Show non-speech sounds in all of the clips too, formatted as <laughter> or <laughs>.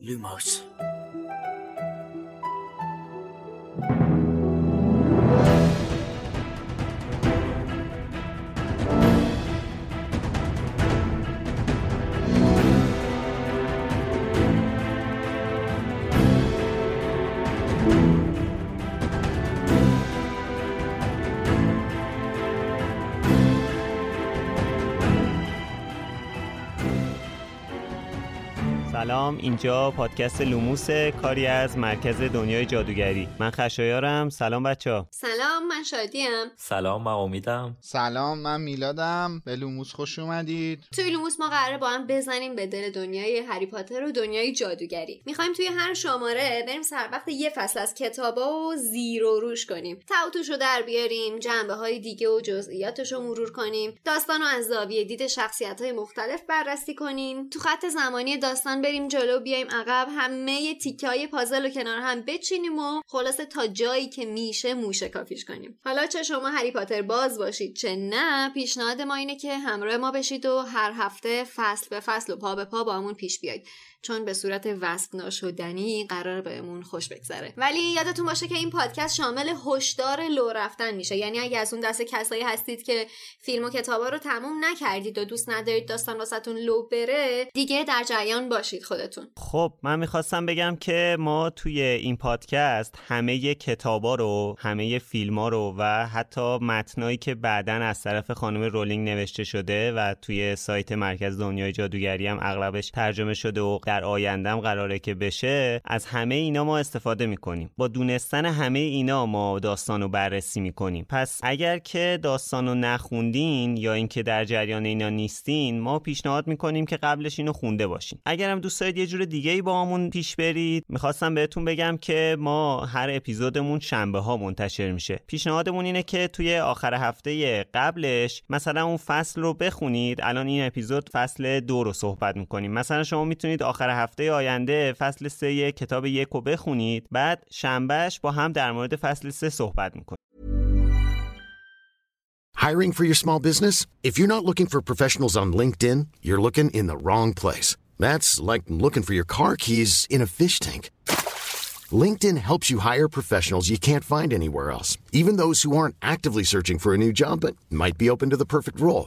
Lumos سلام اینجا پادکست لوموس کاری از مرکز دنیای جادوگری. من خشایارم. سلام بچه ها سلام من شادیم. سلام من امیدم. سلام من میلادم. به لوموس خوش اومدید. توی لوموس ما قراره با هم بزنیم به دل دنیای هری پاتر و دنیای جادوگری. می‌خوایم توی هر شماره بریم سر وقت یه فصل از کتابا و زیر و روش کنیم. ته و توش رو در بیاریم جنبه های دیگه و جزئیاتش رو مرور کنیم. داستان رو از زاویه دید شخصیت های مختلف بررسی کنیم. تو خط زمانی داستان بریم جلو بیایم عقب. همه تیکه های پازل رو کنار هم بچینیم و خلاصه تا جایی که میشه موشکافیش کنیم. حالا چه شما هری پاتر باز باشید چه نه پیشنهاد ما اینه که همراه ما بشید و هر هفته فصل به فصل و پا به پا با همون پیش بیاید. چون به صورت وصف ناشدنی قرار بهمون خوش بگذره. ولی یادتون باشه که این پادکست شامل هشدار لو رفتن میشه. یعنی اگه از اون دست کسایی هستید که فیلم و کتابا رو تموم نکردید و دوست ندارید داستان واسهتون لو بره دیگه در جریان باشید خودتون. خب من می‌خواستم بگم که ما توی این پادکست همه کتابا رو همه فیلما رو و حتی متنایی که بعدا از طرف خانم رولینگ نوشته شده و توی سایت مرکز دنیای جادوگری هم اغلبش ترجمه شده و در آیندهم قراره که بشه از همه اینا ما استفاده می‌کنیم. با دونستن همه اینا ما داستان رو بررسی می‌کنیم. پس اگر که داستان رو نخوندین یا اینکه در جریان اینا نیستین ما پیشنهاد می‌کنیم که قبلش اینو خونده باشین. اگرم دوست دارید یه جور دیگه ای با همون پیش برید می‌خواستم بهتون بگم که ما هر اپیزودمون شنبه ها منتشر میشه. پیشنهادمون اینه که توی آخر هفته قبلش مثلا اون فصل رو بخونید. الان این اپیزود فصل دو رو صحبت می‌کنیم. مثلا شما می‌تونید آخر آخر هفته آینده فصل سه کتاب یک رو بخونید بعد شنبهش با هم در مورد فصل سه صحبت می‌کنیم Hiring for your small business? If you're not looking for professionals on LinkedIn, you're looking in the wrong place. That's like looking for your car keys in a fish tank. LinkedIn helps you hire professionals you can't find anywhere else, even those who aren't actively searching for a new job but might be open to the perfect role.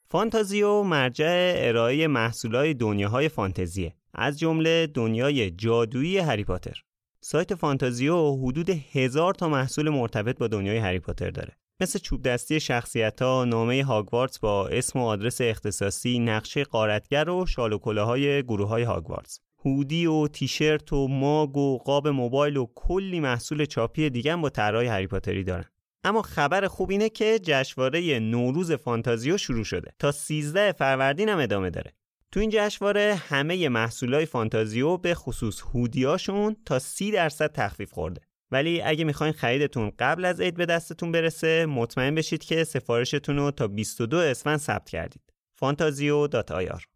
فانتازیو مرجع ارائه محصولات دنیاهای فانتزیه از جمله دنیای جادویی هری پاتر سایت فانتازیو حدود هزار تا محصول مرتبط با دنیای هری پاتر داره مثل چوب دستی شخصیت ها، نامه هاگوارتس با اسم و آدرس اختصاصی، نقشه غارتگر و شال و کلاهای گروه های هاگوارتس. هودی و تیشرت و ماگ و قاب موبایل و کلی محصول چاپی دیگه با طرحهای هری پاتری دارن. اما خبر خوب اینه که جشنواره نوروز فانتازیو شروع شده. تا 13 فروردین هم ادامه داره. تو این جشنواره همه محصولای فانتازیو به خصوص هودیاشون تا 30 درصد تخفیف خورده. ولی اگه می‌خواین خریدتون قبل از عید به دستتون برسه مطمئن بشید که سفارشتون رو تا 22 اسفند ثبت کردید. فانتازیو.ir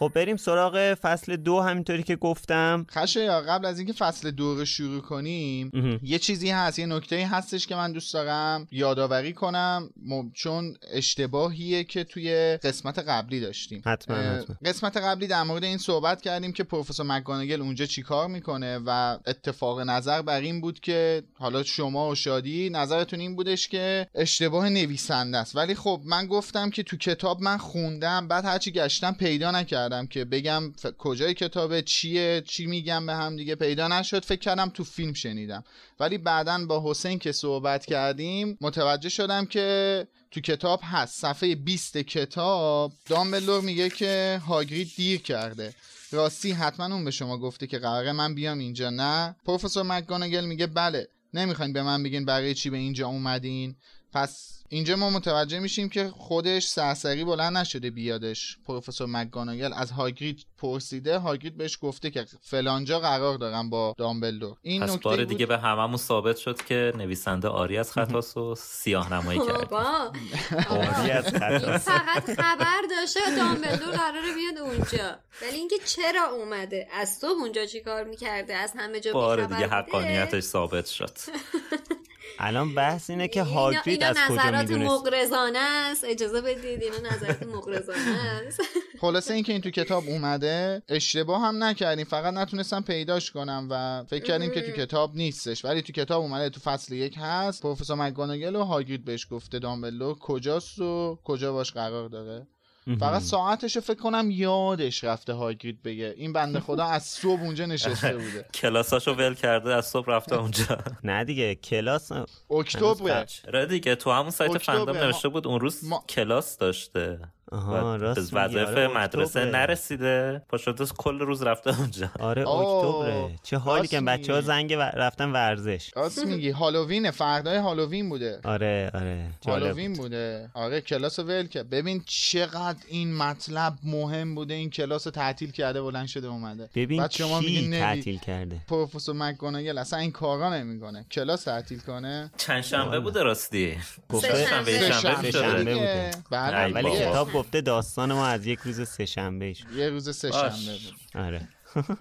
خب بریم سراغ فصل دو همینطوری که گفتم. خشه یا قبل از اینکه فصل دو رو شروع کنیم یه چیزی هست یه نکته هستش که من دوست دارم یادآوری کنم. چون اشتباهیه که توی قسمت قبلی داشتیم. حتما, حتما. قسمت قبلی در مورد این صحبت کردیم که پروفسور مکگانگل اونجا چیکار می‌کنه و اتفاق نظر بر این بود که حالا شما و شادی نظرتون این بودش که اشتباه نویسنده است. ولی خب من گفتم که تو کتاب من خوندم بعد هرچی گشتم پیدا نکردم. که بگم کجای کتابه چیه چی میگم به هم دیگه پیدا نشد. فکر کردم تو فیلم شنیدم. ولی بعدا با حسین که صحبت کردیم متوجه شدم که تو کتاب هست. صفحه 20 کتاب دامبلور میگه که هاگرید دیر کرده. راستی حتما اون به شما گفته که قراره من بیام اینجا. نه. پروفسور مکگانگل میگه بله. نمی‌خواین به من بگین برای چی به اینجا اومدین. پس اینجا ما متوجه میشیم که خودش سرسری بلند نشده بیادش. پروفسور مکگاناگل از هاگرید پرسیده هاگرید بهش گفته که فلانجا قرار دارم با دامبلدور. این پس بار دیگه به هممون ثابت شد که نویسنده آری از خطاست <laughs> و سیاه نمایی کرد آری از خطاست فقط خبر داشته دامبلدور قراره بیاد اونجا. ولی اینکه چرا اومده؟ از صبح اونجا چیکار می‌کرده؟ از همه جا بار دیگه حقانیتش ثابت شد. <laughs> الان بحث اینه که هاگرید از کجا می‌دونست؟ مغرضانه است. اجازه بدید. اینا نظرات مغرضانه است. <laughs> خلاصه اینکه این تو کتاب اومده اشتباه هم نکردیم. فقط نتونستم پیداش کنم و فکر کردیم که تو کتاب نیستش. ولی تو کتاب اومده تو فصل یک هست. پروفسور مکگوناگل و هاگرید بهش گفته دامبلو کجاست و کجا باش قرار داره؟ فقط ساعتش فکر کنم یادش رفته هاگرید بگه. این بنده خدا از صبح اونجا نشسته <laughs> بوده. کلاساشو ول کرده از صبح رفته اونجا. <laughs> نه دیگه کلاس اکتبر را دیگه تو همون سایت فندام نوشته بود اون روز کلاس داشته. آها راست وظایف آره مدرسه. نرسیده. پاشده کل روز رفته اونجا. <laughs> آره آه، اکتبره. چه حالی که بچه ها. زنگ و- رفتن ورزش. راست <laughs> میگی. هالووینه فردای هالووین بوده. آره آره هالووین بود. بوده. آره کلاس ول کرد. ببین چقدر این مطلب مهم بوده. این کلاس تعطیل کرده بلند شده اومده. ببین بعد شما کی تعطیل کرده؟ پروفسور مکگوناگل. اصلا این کارا نمی‌کنه. کلاس تعطیل کنه. چند شنبه بوده راستی؟ گفته شنبه. شنبه. بوده. بله ولی بابا. کتاب گفته داستان ما از یک روز سه شنبه شد یه روز سه. شنبه بود. آره.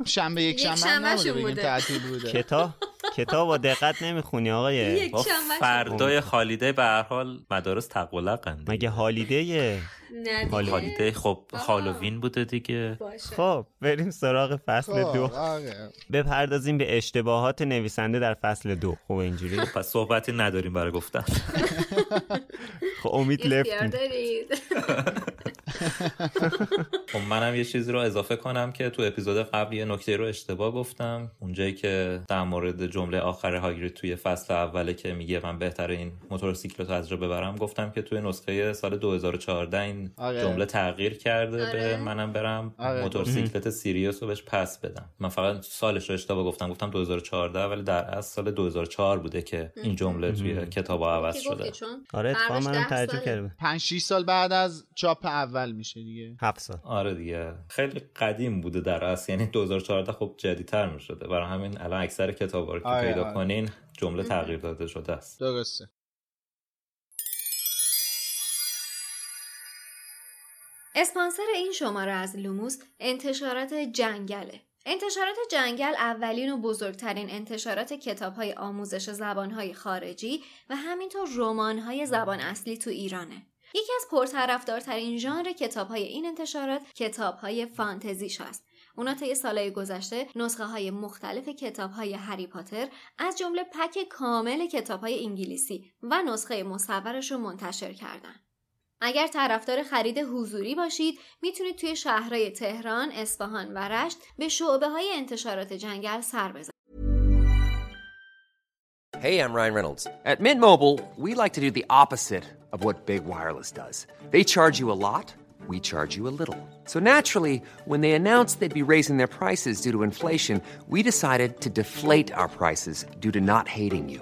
شنبه یک شنبه بوده. تعطیل بوده. کتاب کتاب با دقت نمی‌خونی آقای فردای هالیده به هر حال مدارس تقلقند مگه هالیدیه نه هالیده خب هالووین بوده دیگه. باشه. خب بریم سراغ فصل خب، دو. آره. بپردازیم به اشتباهات نویسنده در فصل دو. خب اینجوری. پس صحبتی نداریم برای گفتن. <laughs> خب امید دارید. <laughs> خب منم یه چیزی رو اضافه کنم که تو اپیزود قبل یه نکته رو اشتباه گفتم. اونجایی که در مورد جمله آخر هاگرید توی فصل اوله که میگه من بهتره این موتورسیکلت رو از جا ببرم گفتم که توی نسخه سال 2014 این آره. جمله تغییر کرده آره. به منم برم. آره. موتورسیکلت سیریوس رو بهش پس بدم. من فقط سالش رو اشتباه گفتم. گفتم 2014 ولی در اصل سال 2004 بوده که این جمله توی کتاب عوض شده. آره اتفاقا منم ساله. کردم. پنج 6 سال بعد از چاپ اول میشه دیگه. هفت سال. آره دیگه. خیلی قدیم بوده در اصل. یعنی 2014 خب جدیتر می شده برای همین الان اکثر کتابا رو که آره، پیدا آره. کنین جمله تغییر داده شده است. درسته. اسپانسر این شماره از لوموس انتشارات جنگله. انتشارات جنگل اولین و بزرگترین انتشارات کتابهای آموزش زبانهای خارجی و همینطور رمانهای زبان اصلی تو ایرانه. یکی از پرطرفدارترین ژانر کتابهای این انتشارات کتابهای فانتزیش هست. اونا طی سالهای گذشته نسخه های مختلف کتاب های هری پاتر از جمله پک کامل کتاب های انگلیسی و نسخه مصورش رو منتشر کردن. اگر طرفدار خرید حضوری باشید می‌تونید توی شهرهای تهران، اصفهان و رشت به شعبه های انتشارات جنگل سر بزنید. Hey, I'm Ryan Reynolds. At Mint Mobile, we like to do the opposite of what Big Wireless does. They charge you a lot, we charge you a little. So naturally, when they announced they'd be raising their prices due to inflation, we decided to deflate our prices due to not hating you.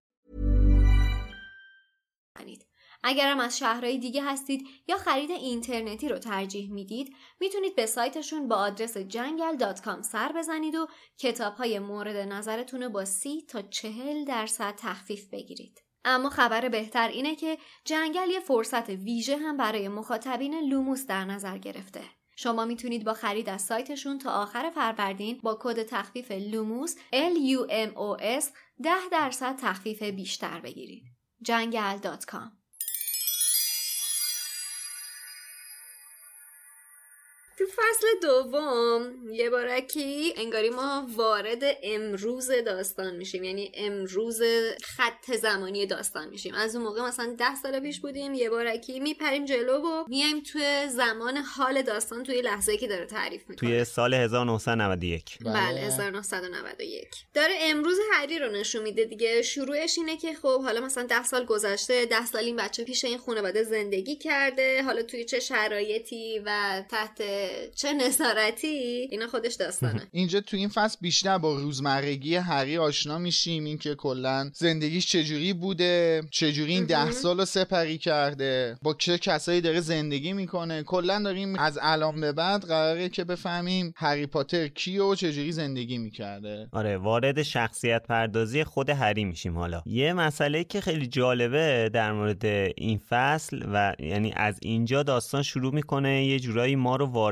اگرم از شهرهای دیگه هستید یا خرید اینترنتی رو ترجیح می‌دید می‌تونید به سایتشون با آدرس جنگل.com سر بزنید و کتاب های مورد نظرتون رو با 30 تا 40 درصد تخفیف بگیرید. اما خبر بهتر اینه که جنگل یه فرصت ویژه هم برای مخاطبین لوموس در نظر گرفته. شما می‌تونید با خرید از سایتشون تا آخر فروردین با کد تخفیف لوموس L U M O S 10 درصد تخفیف بیشتر بگیرید. جنگل.com تو فصل دوم یه بارکی انگاری ما وارد امروز داستان میشیم. یعنی امروز خط زمانی داستان میشیم. از اون موقع مثلا ده سال پیش بودیم یه بارکی میپریم جلو و میایم توی زمان حال داستان توی لحظه که داره تعریف می‌کنه. توی سال 1991 بله. 1991 داره امروز هری رو نشون میده دیگه. شروعش اینه که خب حالا مثلا ده سال گذشته ده سال این بچه پیش این خانواده زندگی کرده. حالا توی چه شرایطی و تحت چه نظارتی؟ اینا خودش داستانه. <laughs> اینجا تو این فصل بیشتر با روزمرگی هری آشنا میشیم. اینکه کلا زندگیش چجوری بوده چجوری این ده سال رو سپری کرده با چه کسایی داره زندگی می‌کنه. کلا داریم از الان به بعد قراره که بفهمیم هری پاتر کی و چجوری زندگی می‌کرده. آره وارد شخصیت پردازی خود هری میشیم حالا. یه مسئله که خیلی جالبه در مورد این فصل و یعنی از اینجا داستان شروع می‌کنه یه جورایی ما رو وارد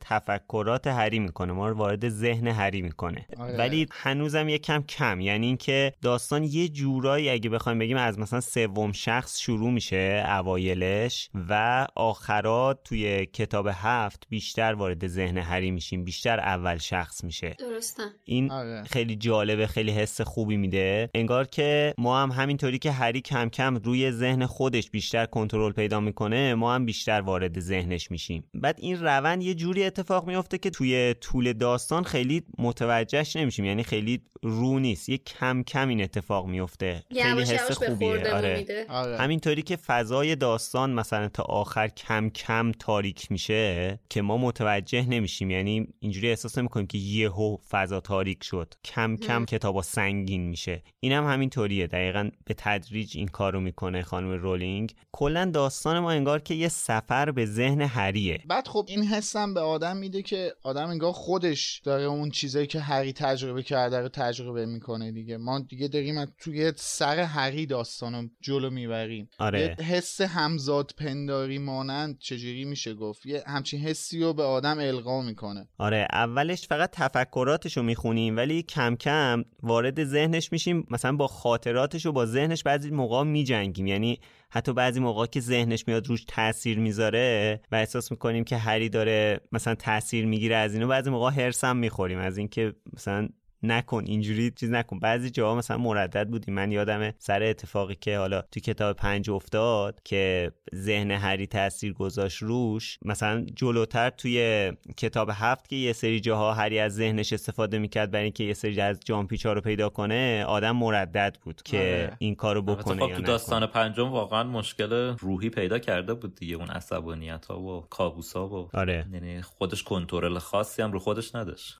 تفکرات هری می‌کنه ما رو وارد ذهن هری می‌کنه. آره. ولی هنوزم یه کم کم یعنی اینکه داستان یه جورایی اگه بخوایم بگیم از مثلا سوم شخص شروع میشه اوایلش و آخرات توی کتاب هفت بیشتر وارد ذهن هری میشیم بیشتر اول شخص میشه. درسته. این آره. خیلی جالبه خیلی حس خوبی میده. انگار که ما هم همینطوری که هری کم کم روی ذهن خودش بیشتر کنترل پیدا می‌کنه ما هم بیشتر وارد ذهنش میشیم. بعد این روند یه جوری اتفاق میفته که توی طول داستان خیلی متوجهش نمیشیم. یعنی خیلی رو نیست. یه کم کم این اتفاق میفته. خیلی حس خوبیه. آره. میده. آره. همینطوری که فضای داستان مثلا تا آخر کم کم تاریک میشه که ما متوجه نمیشیم. یعنی اینجوری احساس نمی‌کنیم که یهو فضا تاریک شد. کم کم کتابا سنگین میشه. اینم هم همینطوریه. دقیقا به تدریج این کارو می‌کنه خانم رولینگ. کلا داستان ما انگار که یه سفر به ذهن هریه بعد خب این حسم به آدم میده که آدم انگار خودش داره اون چیزایی که هری تجربه کرده رو تجربه می‌کنه دیگه. ما دیگه داریم توی سر هری داستانو جلو می‌بریم. آره. یه حس همزاد پنداری مانند چجوری میشه گفت؟ یه همچین حسی رو به آدم القا می‌کنه. آره اولش فقط تفکراتشو می‌خونیم ولی کم کم وارد ذهنش میشیم مثلا با خاطراتش و با ذهنش بعضی موقع میجنگیم. یعنی حتی بعضی موقع که ذهنش میاد روش تاثیر می‌ذاره و احساس می‌کنیم که هری داره مثلا تاثیر می‌گیره از اینو بعضی موقع هرسم می‌خوریم. از اینکه مثلا نکن اینجوری چیز نکن. بعضی جاها مثلا مردد بودیم من یادمه سر اتفاقی که حالا تو کتاب پنج افتاد که ذهن هری تاثیر گذاشت روش مثلا جلوتر توی کتاب هفت که یه سری جاها هری از ذهنش استفاده می‌کرد برای اینکه یه سری از جامپیچا رو پیدا کنه آدم مردد بود که آره. این کارو بکنه خب یا تو. داستان پنجم واقعا مشکل روحی پیدا کرده بود دیگه. اون عصبانیت ها و کابوس ها و آره. یعنی خودش کنترل خاصی هم رو خودش نداشت.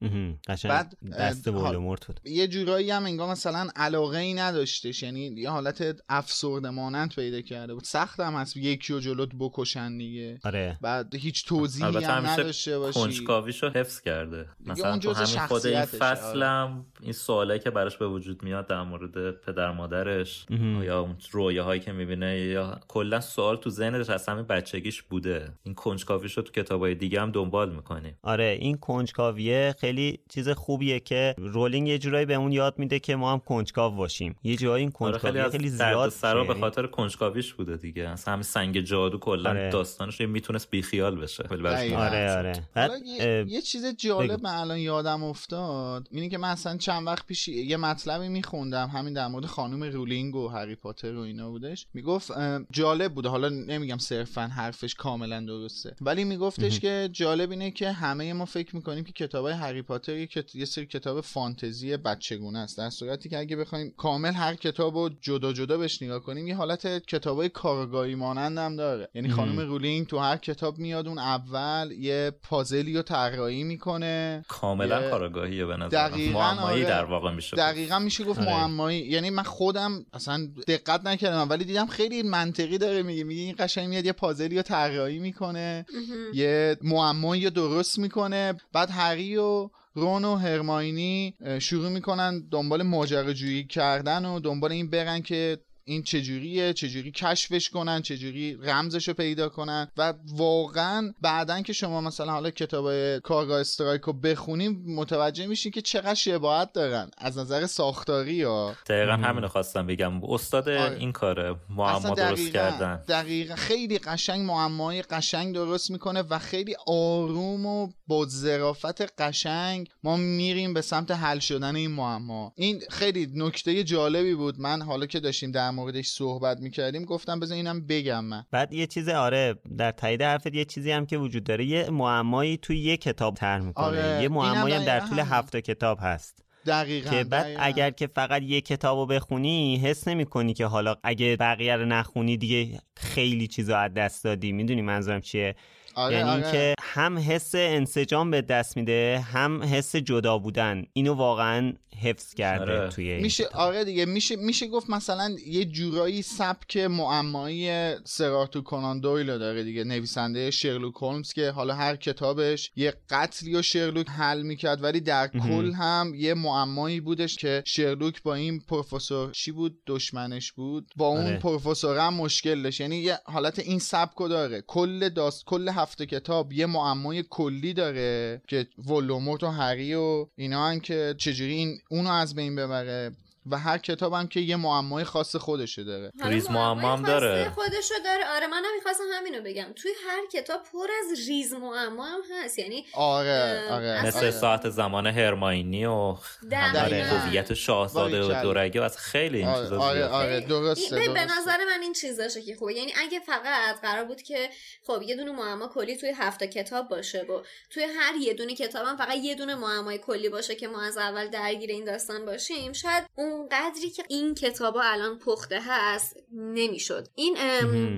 قشنگ. بعد، دست ولدمورت بود یه جورایی هم انگار مثلا علاقه ای نداشتش. یعنی یه حالت افسرده مانند پیدا کرده بود. سخت هم هست یکی و جلوت بکشن دیگه. آره. بعد هیچ توضیحی هم نداشته باشی. کنجکاویشو حفظ کرده. مثلا اون تو جزء همین خود این شخصیتشه، فصلم این سوالایی که براش به وجود میاد در مورد پدر مادرش. یا اون رویاهایی که می‌بینه یا کلا سوال تو ذهنش از همین بچگیش بوده. این کنجکاویش رو تو کتابای دیگه هم دنبال می‌کنیم آره این کنجکاویه خیلی چیز خوبیه که رولینگ یه جورایی به اون یاد میده که ما هم کنجکاو باشیم. یه جایی این آره کنجکاوی خیلی, خیلی, از زیاد سرا به خاطر کنجکاویش بوده دیگه. اصلا همین سنگ جادو کلا آره. داستانش می‌تونست بیخیال بشه. آره. آره. بعد حالا یه, یه چیز جالب. من الان یادم افتاد. اینه که من اصلا چند وقت پیش یه مطلبی میخوندم همین در مورد خانم رولینگ و هری پاتر و اینا بودش. می‌گفت جالب بوده. حالا نمیگم صرفا حرفش کاملا درسته. ولی میگفتش که جالب اینه که همه ما فکر می‌کنیم که کتاب هری پاتر یه, کت- یه سری کتاب فانتزی بچگونه است. در صورتی که اگه بخوایم کامل هر کتاب رو جدا جدا بهش نگاه کنیم یه حالت کتابای کارگاهی مانند هم داره. یعنی خانم رولینگ تو هر کتاب میاد اون اول یه پازلی رو طراحی می‌کنه. کاملا یه- کاراگاهیه به نظر دقیقاً معمایی آره. در واقع میشه دقیقا میشه گفت آره. معمایی. یعنی من خودم اصلا دقت نکردم ولی دیدم خیلی منطقی داره میگه. میگه این قشنگ میاد یه پازلی رو طراحی می‌کنه. یه معمایی رو درست می‌کنه. بعد هری و رون و هرماینی شروع می‌کنن دنبال ماجراجویی کردن و دنبال این برن که این چجوریه چجوری کشفش کنن چجوری رمزش رو پیدا کنن و واقعا بعدا که شما مثلا حالا کتاب کارگاه استرایک رو بخونیم متوجه میشین که چقدر شباهت دارن. از نظر ساختاری ها. دقیقا همینو خواستم بگم. استاد آره. این کاره معما درست کردن. دقیقا. خیلی قشنگ معمای قشنگ درست می‌کنه و خیلی آروم و با ظرافت قشنگ ما میریم به سمت حل شدن این معما. این خیلی نکته جالبی بود. من حالا که داشتیم در موردش صحبت می‌کردیم گفتم بذار اینم بگم من. بعد یه چیز آره در تایید حرفت یه چیزی هم که وجود داره. یه معمایی توی یه کتاب طرح می‌کنه. آره، یه معمایی هم در طول. هفت کتاب هست. دقیقا که بعد دقیقاً. اگر که فقط یه کتاب رو بخونی حس نمی کنی که حالا اگه بقیه رو نخونی دیگه خیلی چیزا از دست دادی. می‌دونی منظورم چیه؟ آره، یعنی آره. اینکه هم حس انسجام به دست میده هم حس جدا بودن اینو واقعا حفظ کرده آره. توی این میشه کتاب. آره دیگه میشه میشه گفت مثلا یه جورایی سبک معمایی سرارتو کنان دویل رو داره دیگه نویسنده شرلوک هولمز که حالا هر کتابش یه قتلی و شرلوک حل می‌کرد ولی در کل هم یه معمایی بودش که شرلوک با این پروفسور چی بود دشمنش بود با اون آره. پروفسور هم مشکل داشت یعنی یه حالت این سبک رو داره کل داست کل هفته کتاب یه معمای کلی داره که ولوموت و هری و اینا هن که چجوری این اونو از بین ببره. و هر کتاب هم که یه معمای خاص خودشه داره ریز معما هم داره. خودشو داره آره منم می‌خواستم همینو بگم توی هر کتاب پر از ریز معما هم هست یعنی آره آره اصلا- مثل آره. ساعت زمان هرماینی و. همه هویت شاهزاده و. دورگه و از خیلی این آره چیزا آره. آره درسته, ببین، به درسته. نظر من این چیزاشه که خوبه یعنی اگه فقط قرار بود که خب یه دونه معما کلی توی هفته کتاب باشه و توی هر یه دونه کتاب هم فقط یه دونه معمای کلی باشه که ما از اول درگیر این داستان باشیم شاید اون قدری که این کتابا الان پخته هست نمی‌شد این.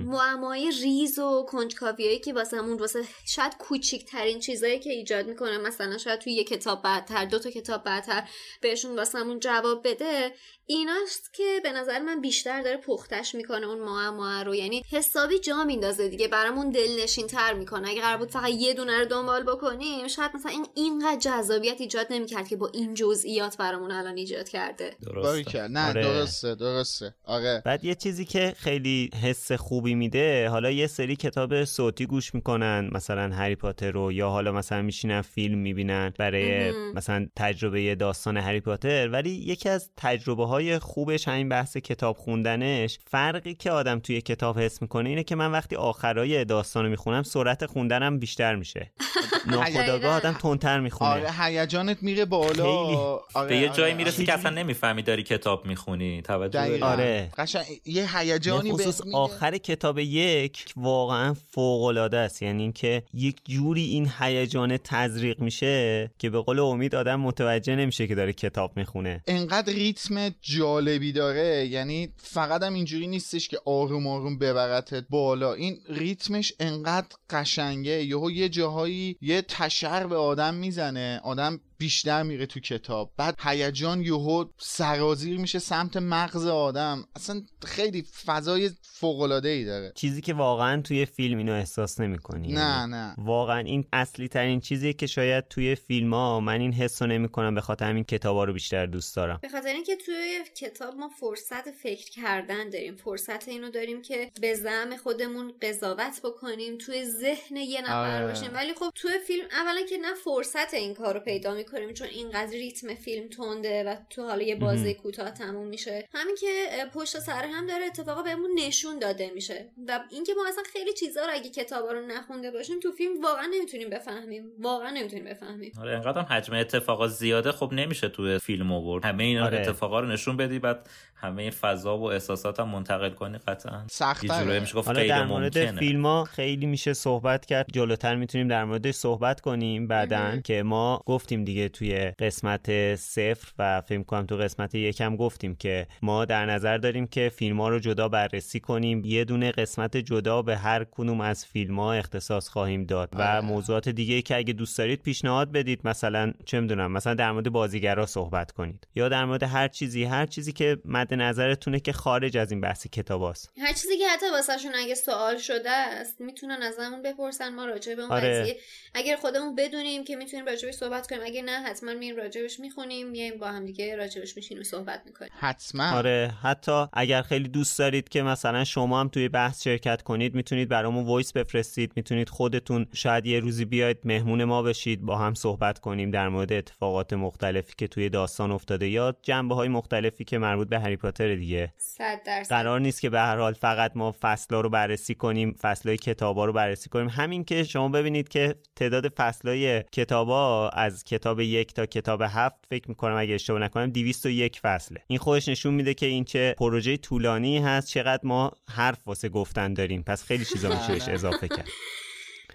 معمای ریز و کنجکاویایی که واسمون واسه شاید کوچیکترین چیزایی که ایجاد می‌کنه مثلا شاید توی یه کتاب بعدتر دو تا کتاب بعدتر بهشون واسمون جواب بده ایناست که به نظر من بیشتر داره پختش می‌کنه اون معما رو یعنی حسابی جا میندازه دیگه برامون دلنشین تر می‌کنه اگه قرار بود فقط یه دونه رو دنبال بکنیم شاید مثلا این اینقدر جذابیت ایجاد نمی‌کرد که با این جزئیات برامون الان ایجاد کرده درسته. نه آره. درسته درسته آره بعد یه چیزی که خیلی حس خوبی میده حالا یه سری کتاب صوتی گوش می‌کنن مثلا هری پاتر رو یا حالا مثلا میشینن فیلم می‌بینن برای مهم. مثلا تجربه داستان هری پاتر ولی یکی از تجربه های خوبش همین بحث کتاب خوندنش فرقی که آدم توی کتاب حس می‌کنه اینه که من وقتی آخرای داستان رو می‌خونم سرعت خوندنم بیشتر میشه <laughs> ناخداگاه آدم تندتر می‌خونه آره هیجانت میره بالا. آره به یه جایی آره. می‌رسی که اصلا نمی‌فهمی داری کتاب می‌خونی توجه؟ آره. قشنگ یه هیجانی خصوص. آخر کتاب یک واقعا فوق العاده است یعنی اینکه یک جوری این هیجان تزریق میشه که به قول امید آدم متوجه نمیشه که داره کتاب می‌خونه انقدر ریتم جالبی داره یعنی فقط هم اینجوری نیستش که آروم آروم ببرتت بالا. این ریتمش انقدر قشنگه. یهو یه جاهایی یه تشر به آدم می‌زنه. آدم بیشتر میره تو کتاب. بعد هیجان یهو سرازیر میشه سمت مغز آدم. اصلا خیلی فضای فوق العاده ای داره. چیزی که واقعا توی فیلم اینو احساس نمی‌کنی. نه نه. واقعا این اصلی ترین چیزیه که شاید توی فیلم ها من این حس رو نمی کنم به خاطر همین کتابا رو بیشتر دوست دارم. به خاطر اینکه توی کتاب ما فرصت فکر کردن داریم. فرصت اینو داریم که به زعم خودمون قضاوت بکنیم توی ذهن یه نفر آره. باشیم. ولی خب توی فیلم اولا که نه فرصت این کار رو پیدا می‌کنیم می‌کنیم چون اینقدر ریتم فیلم تنده و تو حالا یه بازی کوتاه تموم میشه. همین که پشت سر هم داره اتفاقا بهمون نشون داده میشه. و اینکه ما اصلا خیلی چیزا رو اگه کتابا رو نخونده باشیم تو فیلم واقعا نمی‌تونیم بفهمیم. واقعا نمی‌تونیم بفهمیم. آره انقدر حجم اتفاقات زیاده خب نمیشه تو فیلم آورد. همه این آره. اتفاقا رو نشون بدی بعد همه این فضا و احساسات هم منتقل کنی قطعا. میشه گفت حالا در مورد فیلم ها خیلی میشه صحبت کرد. جلوتر می‌تونیم در موردش صحبت کنیم بعدا که ما گفتیم دیگه توی قسمت صفر و فیلم کنم تو قسمت یکم گفتیم که ما در نظر داریم که فیلم ها رو جدا بررسی کنیم. یه دونه قسمت جدا به هر کدوم از فیلم ها اختصاص خواهیم داد و موضوعات دیگه که اگه دوست دارید پیشنهاد بدید. مثلا چه می‌دونم مثلا در مورد بازیگرا صحبت کنید یا در مورد هر چیزی هر چیزی که مد نظرتونه که خارج از این بحث کتاباست هر چیزی که حتی واسهشون اگه سوال شده است می‌تونن ازمون بپرسن ما راجع به اون آره. قضیه. اگر خودمون بدونیم که می‌تونیم راجبش صحبت کنیم. اگه نه حتما میریم راجبش می‌خونیم میایم با هم دیگه راجبش میشینیم صحبت می‌کنیم. حتما. آره. حتی اگر خیلی دوست دارید که مثلا شما هم توی بحث شرکت کنید می‌تونید برامون وایس بفرستید. می‌تونید خودتون شاید یه روزی بیاید مهمون ما بشید با هم صحبت کنیم در مورد اتفاقات مختلفی که توی داستان افتاده یا جنبه های مختلفی که مربوط به هری پاتر دیگه. قرار نیست که به هر حال فقط ما فصلها رو بررسی کنیم فصلهای کتابا رو بررسی کنیم. همین که شما ببینید که تعداد فصلهای کتابا از کتاب یک تا کتاب هفت فکر می‌کنم اگه اشتباه نکنم 201 فصله. این خودش نشون میده که این چه پروژه طولانی هست چقدر ما حرف واسه گفتن داریم. پس خیلی چیزا میشه بهش اضافه کرد. <laughs>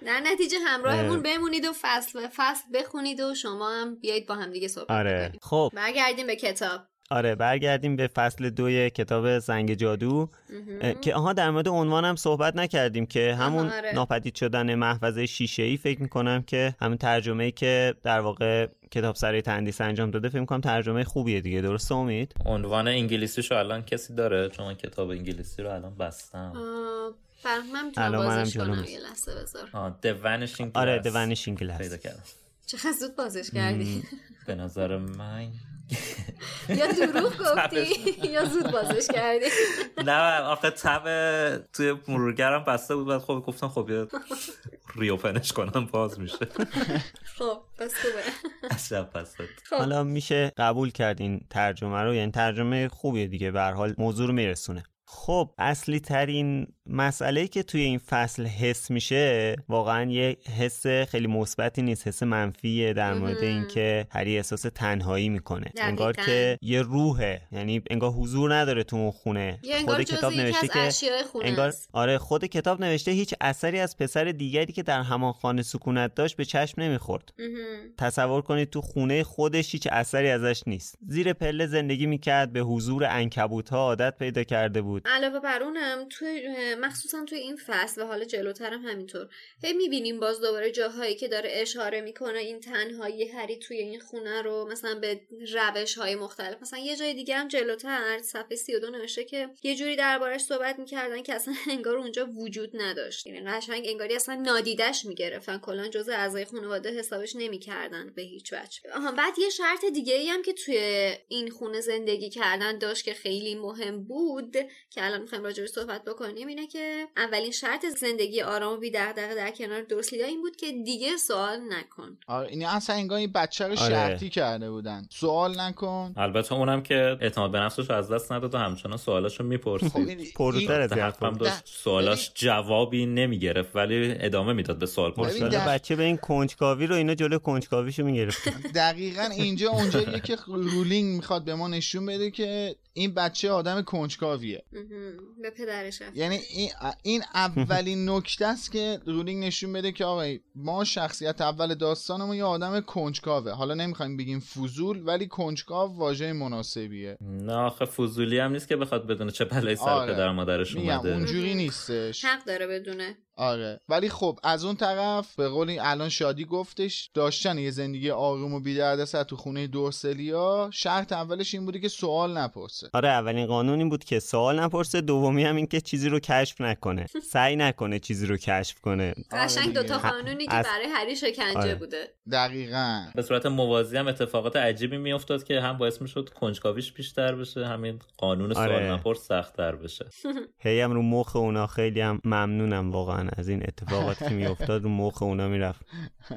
در نتیجه همراهمون اه. بمونید و فصل به فصل بخونید و شما هم بیایید با هم دیگه صحبت آره. کنیم. خب. برگردیم به کتاب. آره برگردیم به فصل دوی کتاب زنگ جادو اه، که آها در مورد عنوانم صحبت نکردیم که همون آره. ناپدید شدن محفظه شیشه ای فکر می‌کنم که همون ترجمه ای که در واقع کتاب سرای تندیس انجام داده فکر کنم ترجمه خوبیه دیگه درسته امید؟ عنوان انگلیسیشو الان کسی داره؟ چون من کتاب انگلیسی رو الان بستم. آه، من الان منم کنم. یه لحظه بذار. آه The Vanishing آره The Vanishing Glass. پیدا کردم. چقدر زود بازش کردی. به نظر من <laughs> یا دروغ <laughs> گفتی یا زود بازش کردی. <laughs> نه آخه تب توی مرورگرم بسته بود بعد خب گفتم خب ریوپنش کنم باز میشه. خب بس خوبه. خب. حالا میشه قبول کرد این ترجمه رو؟ یعنی ترجمه خوبیه دیگه به هر حال موضوع رو میرسونه. خب اصلی ترین مسئله که توی این فصل حس میشه واقعا یه حس خیلی مثبتی نیست حس منفیه در مورد. اینکه هری احساس تنهایی می‌کنه دقیقاً. انگار که یه روحه یعنی انگار حضور نداره تو اون خونه خود کتاب نوشته که انگار. آره خود کتاب نوشته هیچ اثری از پسر دیگری که در همان خانه سکونت داشت به چشم نمی‌خورد. تصور کنید تو خونه خودش هیچ اثری ازش نیست زیر پله زندگی می‌کرد به حضور انکبوت ها عادت پیدا کرده بود. علاوه بر اونم توی مخصوصا توی این فصل و حالا جلوترم همینطور. هی می‌بینیم باز دوباره جاهایی که داره اشاره می‌کنه این تنهایی هری توی این خونه رو مثلا به روش های مختلف. مثلا یه جای دیگه هم جلوتر صفحه 32 نوشته که یه جوری دربارش صحبت می‌کردن که اصلا <laughs> انگار اونجا وجود نداشت. یعنی قشنگ انگاری اصلا نادیدش می‌گرفتن. کلا جزء اعضای خانواده حسابش نمی‌کردن به هیچ وجه. آها بعد یه شرط دیگه ای هم که توی این خونه زندگی کردن داشت که خیلی مهم بود که الان می‌خوایم راجعش صحبت بکنیم اینه که اولین شرط زندگی آرام و بی دغدغه در کنار درسلیا این بود که دیگه سوال نکن. آره این اصلا انگار این بچه رو آره. شرطی کرده بودن. سوال نکن. البته اونم که اعتماد به نفسش رو از دست نداد و همچنان سوالاشو خب می‌پرسید این- پرتر از حرفم داشت سوالاش جوابی نمی‌گرفت ولی ادامه می‌داد به سوال پرسیدن. بچه به این کنجکاوی رو اینا جلو کنجکاویشو می‌گرفتن. <laughs> دقیقا اینجا اونجاییه که رولینگ می‌خواد به ما نشون بده که این بچه آدم کنجکاویه. به پدرش رفت. یعنی این, این اولین نکته است که رولینگ نشون بده که آقا ما شخصیت اول داستانمون یه آدم کنجکاوه. حالا نمی‌خوایم بگیم فضول ولی کنجکاو واژه مناسبیه. نه آخه فضولی هم نیست که بخواد بدونه چه بلایی سر آره. پدر مادرش اومده. اونجوری نیستش. حق داره بدونه. آره. ولی خب از اون طرف به قول الان شادی گفتش داشتن یه زندگی آروم و بی‌دردسر تو خونه دورسلیا شرط اولش این بوده که سوال نپرسه. آره اولین قانون این بود که سوال نپرسه دومی هم این که چیزی رو کشف نکنه. <laughs> سعی نکنه چیزی رو کشف کنه. قشنگ دیگه. دوتا قانونی که از- برای هری شکنجه آره. بوده. دقیقا. به صورت موازی هم اتفاقات عجیبی میافتاد که هم باعث می‌شد کنجکاویش بیشتر بشه همین قانون سوال آره. نپرس سختتر بشه. <laughs> هی هم رو مخ اونا خیلی هم ممنونم واقعا. از این اتفاقاتی که میافتاد رو مخ اونا می‌رفت.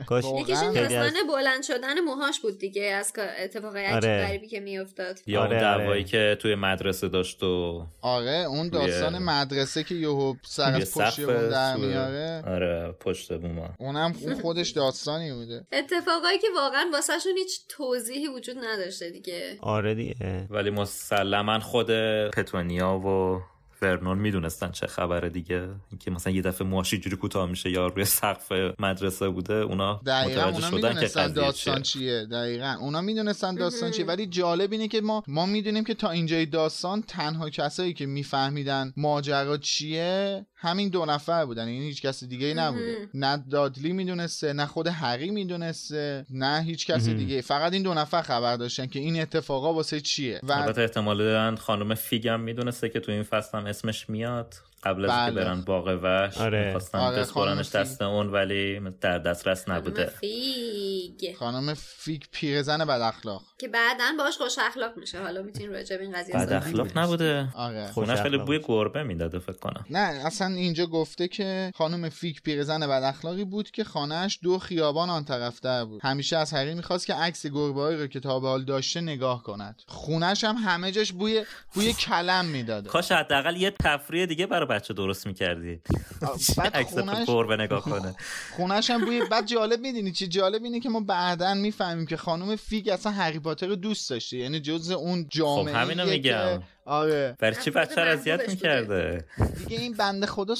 کاش یکیش این داستان بلند شدن موهاش بود دیگه از اتفاقای عجیب آره. غریبی که میافتاد. یا آره اون دعوایی آره. که توی مدرسه داشت و آره اون داستان مدرسه که یهو سر از پشت بوم در میاره. آره پشت بوم اونم خودش داستانی بوده. اتفاقایی که واقعا واسهشون هیچ توضیحی وجود نداشته دیگه. آره دیگه. ولی مسلما خود پتونیا و ورنون می‌دونستن چه خبره دیگه. اینکه مثلا یه دفعه مواشی جوری کوتاه میشه یا روی سقف مدرسه بوده اونا متوجه شدن که داستان چیه. دقیقا. اونا می‌دونستن داستان چیه. ولی جالب اینه که ما ما می‌دونیم که تا اینجای داستان تنها کسایی که میفهمیدن ماجرا چیه همین دو نفر بودن. این یعنی هیچ کس دیگه ای نبوده. نه دادلی می‌دونسته نه خود هری می‌دونسته نه هیچ کس دیگه فقط این دو نفر خبر داشتن که این اتفاقا واسه چیه. و البته احتمال دادن خانم فیگم می‌دونسته که تو این فصل هم اسمش میاد. قبل از بله. که برن باغ وحش آره. می‌خواستن آره بسپارنش دست اون ولی در دسترس نبوده. فیگ. خانم فیگ پیرزن بد اخلاق. که بعدا باش خوش اخلاق میشه. حالا می‌تونین راجع به این قضیه بد اخلاق نبوده. آره. خونش خیلی بوی گربه می‌داده فکر کنم. نه اصلا اینجا گفته که خانم فیگ پیرزن بد اخلاقی بود که خانهش دو خیابان آن طرف در بود. همیشه از هری می‌خواست که عکس گربه رو که تا به حال داشته نگاه کند. خونش هم همه جاش بوی بوی کلم می‌داده. کاش حداقل یه تفریح دیگه برای بچه درست می‌کردی. <laughs> بعد خونش گربه نگاه کنه. <laughs> خونش هم بوی بعد جالب می‌دونی چی؟ جالب اینه که ما بعدا می‌فهمیم که خانم فیگ اصلا هری پاتر رو دوست داشته. یعنی جز اون جامعه خب همینو میگم. آره. برای چی بچه رو اذیت می‌کرده؟ دیگه این بنده خدا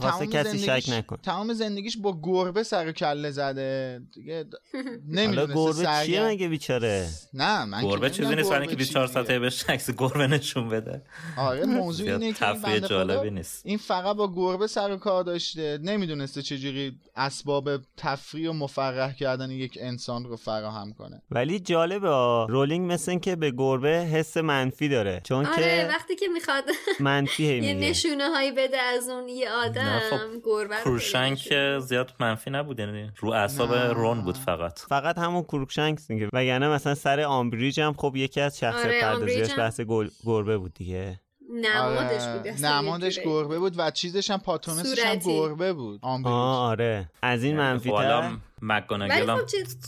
تمام کسی شک نکن. تمام زندگیش با گربه سر کله زده. دیگه <laughs> نمی‌دونه گربه چیه مگه بیچاره؟ نه من گربه چیزی نیست برای اینکه 24 ساعته بهش عکس گربه نشون بده. آره موضوع اینه که این جالبی نیست. این فقط با گربه سر کار داشته. نمی‌دونسته چجوری اسباب تفریح و مفرح کردن یک انسان رو فراهم کنه. ولی جالبه رولینگ مثل که به گربه حس منفی داره. چون. آره وقتی که می‌خواد <laughs> منفی یه نشونه هایی بده از اون یه آدم خب گربه کروشنگ که زیاد منفی نبود یعنی رو اعصاب رون بود فقط. فقط همون کروشنگ دیگه. وگرنه مثلا سر آمبریج هم خب یکی از شخص آره پردازیش بحث گربه بود دیگه. نمادش بود آره. نمادش گربه بود و چیزش هم پاتونسش هم گربه بود. آره. از این یعنی منفی خب تر؟ مکگوناگل هم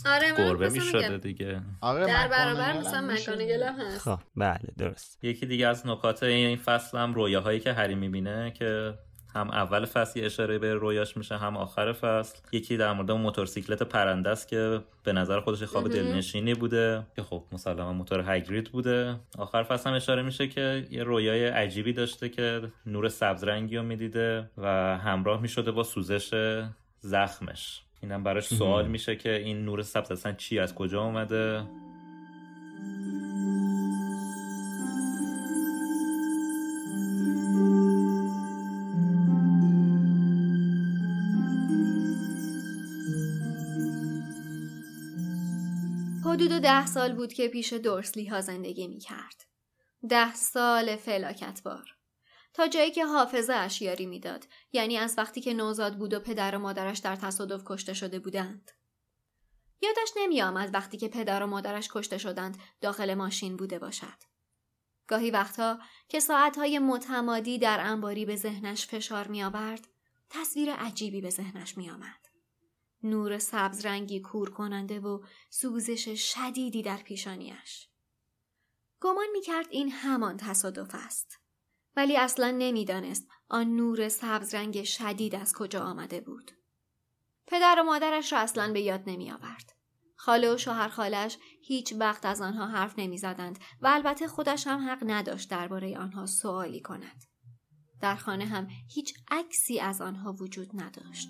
آره گربه می‌شده دیگه. آره در برابر مثلا هم هست. خب بله درست. یکی دیگه از نکات این فصل هم رویاهایی که هری می‌بینه که هم اول فصل اشاره به رویاش میشه هم آخر فصل. یکی در مورد موتورسیکلت پرنده است که به نظر خودش خواب دلنشینی بوده که خب مسلما موتور هگرید بوده. آخر فصل هم اشاره میشه که یه رویای عجیبی داشته که نور سبز رنگی رو می‌دیده و همراه می‌شده با سوزش زخمش. اینم براش سوال میشه که این نور سبز اصلا چی از کجا اومده؟ حدود ده سال بود که پیش دورسلی ها زندگی می کرد. ده سال فلاکتبار. تا جایی که حافظه اشیاری می‌داد یعنی از وقتی که نوزاد بود و پدر و مادرش در تصادف کشته شده بودند یادش نمی آمد وقتی که پدر و مادرش کشته شدند داخل ماشین بوده باشد گاهی وقتها که ساعتهای متمادی در انباری به ذهنش فشار می آورد تصویر عجیبی به ذهنش می آمد. نور سبز رنگی کور کننده و سوزش شدیدی در پیشانیش. گمان می کرد این همان تصادف است. ولی اصلا نمی‌دانست آن نور سبز رنگ شدید از کجا آمده بود. پدر و مادرش را اصلا به یاد نمی آورد. خاله و شوهر خالش هیچ وقت از آنها حرف نمی زدند و البته خودش هم حق نداشت درباره آنها سوالی کند. در خانه هم هیچ عکسی از آنها وجود نداشت.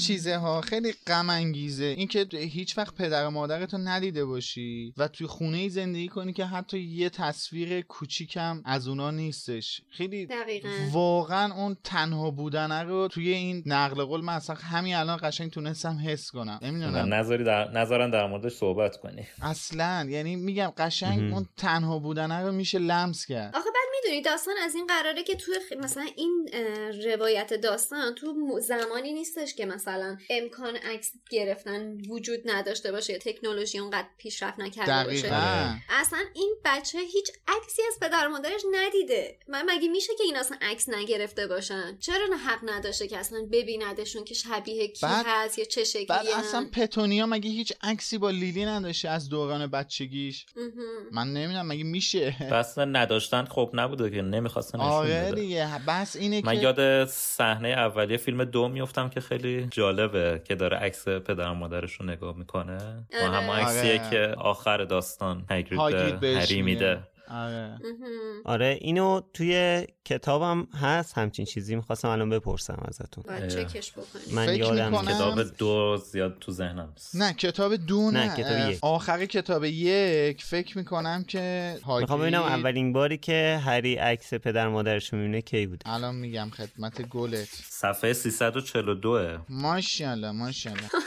چیزه ها خیلی غم انگیزه اینکه هیچ وقت پدر و مادرتو ندیده باشی و توی خونه ای زندگی کنی که حتی یه تصویر کوچیکم از اونا نیستش. خیلی دقیقا. واقعا اون تنها بودن رو توی این نقل قول من اصلا همین الان قشنگ تونستم حس کنم. نمی‌دونم. نظری در نظرن در موردش صحبت کنی. اصلا. یعنی میگم قشنگ اون تنها بودن رو میشه لمس کرد. آخه بعد می‌دونی داستان از این قراره که توی مثلا این روایت داستان تو زمانی نیستش که مثلا امکان عکس گرفتن وجود نداشته باشه تکنولوژی اونقدر پیشرفت نکرده باشه. اصلا این بچه هیچ عکسی از پدر مادرش ندیده. مگه میشه که این اصلا عکس نگرفته باشن؟ چرا نه حق نداشته که اصلا ببیندشون که شبیه کی هست یا چه شکلی بعد اصلا پتونیا مگه هیچ عکسی با لیلی نداشته از دوران بچگیش؟ من نمی‌دونم مگه میشه؟ اصلا نداشتن خب نبوده که نمی‌خواستن آره دیگه. بس اینه من که یاد صحنه اولیه فیلم دو میفتم که خیلی جالبه که داره عکس پدر مادرش رو نگاه می‌کنه. و هم عکسیه آره. که آخر داستان بهش هری میده. آره. آره اینو توی کتابم هست همچین چیزی می‌خواستم الان بپرسم ازتون. باید چکش من فکر یادم می‌کنم- کتاب دو زیاد تو ذهنم نیست. نه کتاب دو نه, نه، کتاب یک. آخر کتاب یک فکر می‌کنم که هاگرید می‌خوام ببینم اولین باری که هری عکس پدر مادرش می‌بینه کی بود الان میگم خدمت گلت. صفحه 342 ماشاءالله ماشاءالله. <laughs>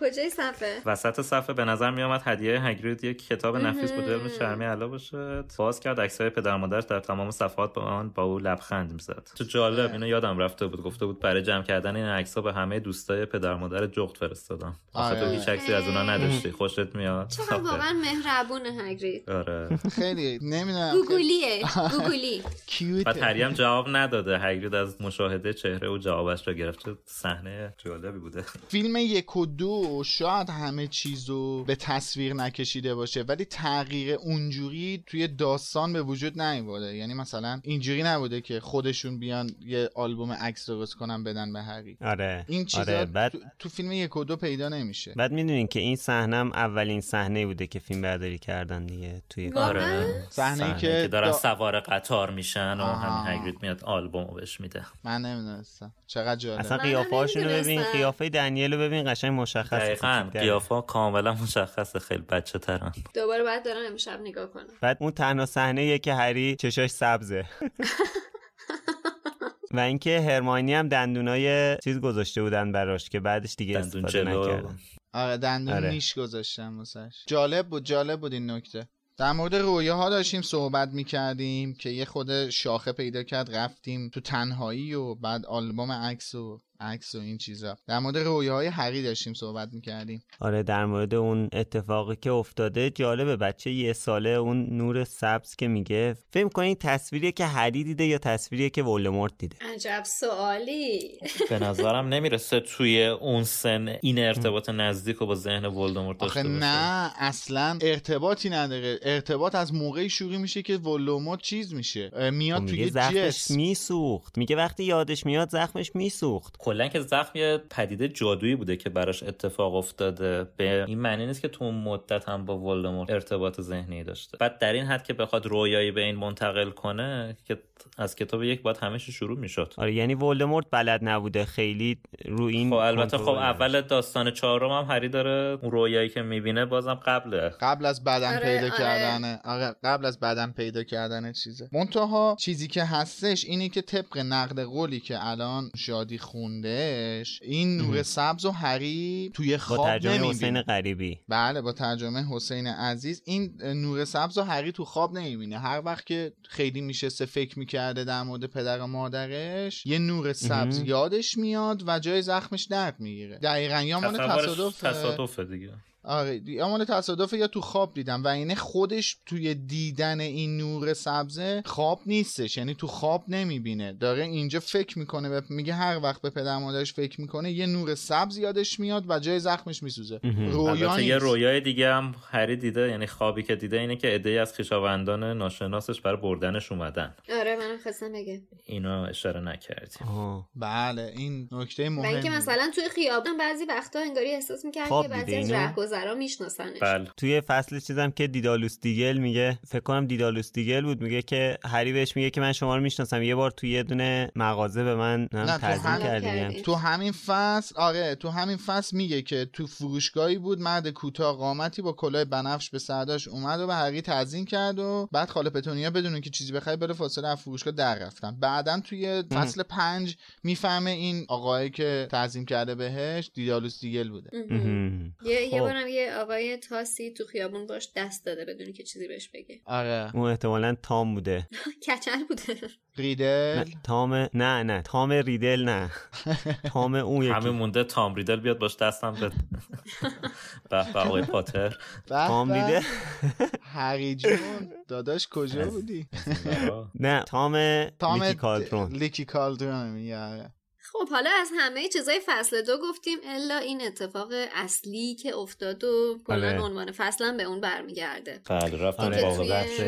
کجای صفحه وسط صفحه به نظر می آمد هدیه هگرید یک کتاب نفیس بود علم چرمی علا باشد. باز کرد عکسای پدر مادرش در تمام صفحات با آن با او لبخند می‌زد. چه جالب اینو یادم رفته بود. گفته بود برای جمع کردن این عکس‌ها به همه دوستای پدر مادر جغد فرستادم. آخه تو آره. هیچ عکسی از اونا نداشتی. خوشت میاد. چقدر. واقعا مهربون هگرید آره. خیلی. نمی‌دونم. گوگلیه <laughs> گوگلی بعد هری هم جواب نداده. هگرید از مشاهده چهره و جوابش را گرفت. صحنه جالبی بوده. فیلم یک و دو. شاید همه چیزو به تصویر نکشیده باشه ولی تغییر اونجوری توی داستان به وجود نیومده. یعنی مثلا اینجوری نبوده که خودشون بیان یه آلبوم عکس درست کنن بدن به هری. آره این چیزا آره بعد تو, تو فیلم یک و دو پیدا نمیشه. بعد می‌دونین که این صحنه هم اولین صحنه بوده که فیلم برداری کردن دیگه توی آره. صحنه که که دارن دا- سوار قطار میشن و. همین هگرید میاد آلبومو بهش میده. من نمی‌دونستم. چقدر جالب. اصلا قیافه‌هاشون رو ببین. قیافه دنیل رو ببین قشنگ مشخص دقیقا قیافا کاملا مشخصه خیلی بچه ترن. دوباره باید دارم امشب نگاه کنم. بعد اون تنها صحنه که هری چشاش سبزه. <laughs> و اینکه هرماینی هم دندونای چیز گذاشته بودن براش که بعدش دیگه دندون استفاده جلو. نکردن. آره دندون آره. نیش گذاشتم واسش. جالب بود جالب بود این نکته. در مورد رویاها داشتیم صحبت می‌کردیم که یه خود شاخه پیدا کرد رفتیم تو تنهایی و بعد آلبوم عکس و عکس و این چیزا. در مورد رویاهای هری داشتیم صحبت می‌کردیم. آره در مورد اون اتفاقی که افتاده جالبه. بچه یه ساله اون نور سبز که میگه فکر کنین تصویریه که هری دیده یا تصویریه که ولدمورت دیده؟ عجب سوالی. <laughs> به نظرم نمی‌رسه توی اون سن این ارتباط نزدیک رو با ذهن ولدمورت داشته آخه نه اصلا ارتباطی نداره. ارتباط از موقعی شروع میشه که ولوموت چیز میشه. خب میاد میگه توی زخمش میسوخت. میگه وقتی یادش میاد زخمش میسوخت. کلا که زخم یه پدیده جادویی بوده که براش اتفاق افتاده. به این معنی نیست که تو اون مدت هم با ولدمورت ارتباط ذهنی داشته. بعد در این حد که بخواد رویایی به این منتقل کنه که از کتاب یک باید همش شروع می‌شد. آره یعنی ولدمورت بلد نبوده خیلی رو این خب البته خب اول داستان چهارم هم هری داره اون رویایی که می‌بینه بازم قبله. قبل از بدن آره، پیدا آره. کردن آره قبل از بدن پیدا کردن چیزه. منتها چیزی که هستش اینه که طبق نقد قولی که الان شادی خوندهش این نور سبز و هری توی با خواب ترجمه نمی‌بینه. حسین غریبی. بله با ترجمه حسین عزیز. این نور سبز و هری تو خواب نمی‌بینه. هر وقت که خیلی میشسته فکر می‌کرده در مورد پدر و مادرش یه نور سبز. یادش میاد و جای زخمش درد می‌گیره. دقیقا یا مال تصادف تصادفه دیگه. آره یا مال تصادف یا تو خواب دیدم و اینه خودش توی دیدن این نور سبزه خواب نیستش یعنی تو خواب نمی‌بینه. داره اینجا فکر می‌کنه و میگه هر وقت به پدر مادرش فکر می‌کنه یه نور سبز یادش میاد و جای زخمش میسوزه. رویا یه رویای دیگه هم هری دیده یعنی خوابی که دیده اینه که عده‌ای از خویشاوندان ناشناسش برای بردنش اومدن. آره منم خواستم بگم. اینو اشاره نکردیم. آها. بله این نکته و اینکه مثلا توی خیابان بعضی وقتا انگاری احساس می‌کرد که بعضی از؟ رهگذرا میشناسنش. بله. توی فصل چیزم که دیدالوس دیگل میگه فکر کنم دیدالوس دیگل بود میگه که هری بهش میگه که من شما رو می‌شناسم. یه بار توی یه دونه مغازه به من تعظیم کردیم کردی. تو همین فصل آره تو همین فصل میگه که تو فروشگاهی بود مرد کوتاه قامتی با کلاه بنفش به سرداش اومد و به هری تعظیم کرد و بعد خاله پتونیا بدون که چیزی بخره بره فاصله فروشگاه در رفتن بعدا توی فصل پنج می‌فهمه این آقایی که تعظیم کرده بهش دیدالوس دیگل بوده. یه, یه خب. بارم یه آقای تاسی تو خیابون باش دست داده بدونی که چیزی بهش بگه. آره. اون احتمالا تام بوده. <laughs> کچل بوده. ریدل؟ نه تام نه نه تام ریدل نه. <laughs> تام اون همه یکی مونده تام ریدل بیاد باش دستم به <laughs> به به آقای پاتر. تام. ریدل؟ هری جون داداش کجا بودی؟ <laughs> نه تام تام لیکی کالترون. لیکی آره. خب حالا از همه چیزای فصل دو گفتیم الا این اتفاق اصلی که افتاد و کلا آره. عنوان فصلم به اون برمیگرده. بله رفتن آره. باغ توی- وحش